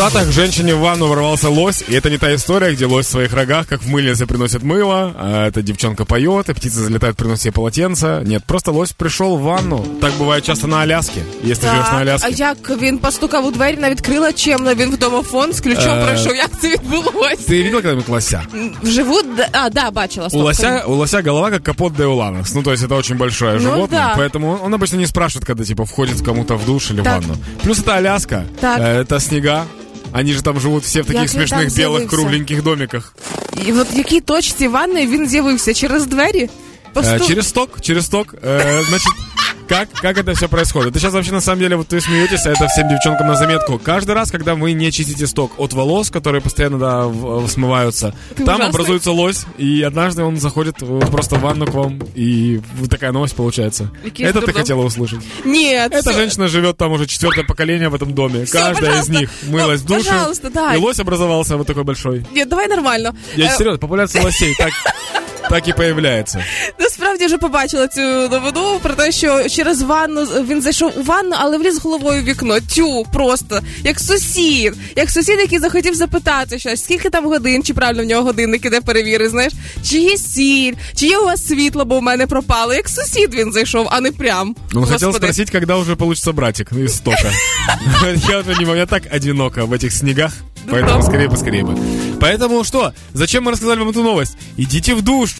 Штатах женщине в ванну ворвался лось, и это не та история, где лось в своих рогах, как в мыльнице, приносит мыло, а эта девчонка поет, и птица залетает, приносит ей полотенце. Нет, просто лось пришел в ванну. Так бывает часто на Аляске, если живеш на А Аляске. як він постукав у двері, навіть крила чемно, він в домофон з ключом Е. пройшов. Як це відбулося? Ты видел когда-нибудь лося? Вживу? Да- А, да, бачила. У стоп, лося, у лося голова как капот Деуланос. Ну, то есть это очень большое Ну животное. да. Поэтому он обычно не спрашивает, когда, типа, входит кому-то в душ или в Так. ванну. Плюс это Аляска. Так. Э, Это снега. Они же там живут все в таких Як він там смешных белых з'явився? кругленьких домиках. І от в якій точці ванної він з'явився? Через двері? Э, Посту... через сток, через сток. Э, значит, как, как это все происходит? Это сейчас вообще на самом деле, вот вы смеетесь, а это всем девчонкам на заметку. Каждый раз, когда вы не чистите сток от волос, которые постоянно да, в- смываются, Ты там ужасный. образуется лось, и однажды он заходит э, просто в ванну к вам, и вот такая новость получается. Який это ты хотела услышать. Ні, Эта все. женщина живет там уже четвертое поколение в этом доме. Всё, Каждая из пожалуйста. них мылась в Ну, душе, пожалуйста, да. и лось образовался вот такой большой. Ні, давай нормально. Я Е, серьезно, популяция лосей так, так и появляется. Насправді вже побачила цю новину про те, що через ванну він зайшов у ванну, але вліз головою в вікно. Тю, просто як сусід, як сусід, який захотів запитати щось, скільки там годин, чи правильно в нього годинник іде перевіри, знаєш, чи є сіль, чи є у вас світло, бо в мене пропало. Як сусід він зайшов, а не прям. Он хотел Господи. спросить, когда уже получится братик из стока. Я уже не могу, я так одиноко в этих снегах. Поэтому скорее, поскорее бы. Поэтому что? Зачем мы рассказали вам эту новость? Идите в душ.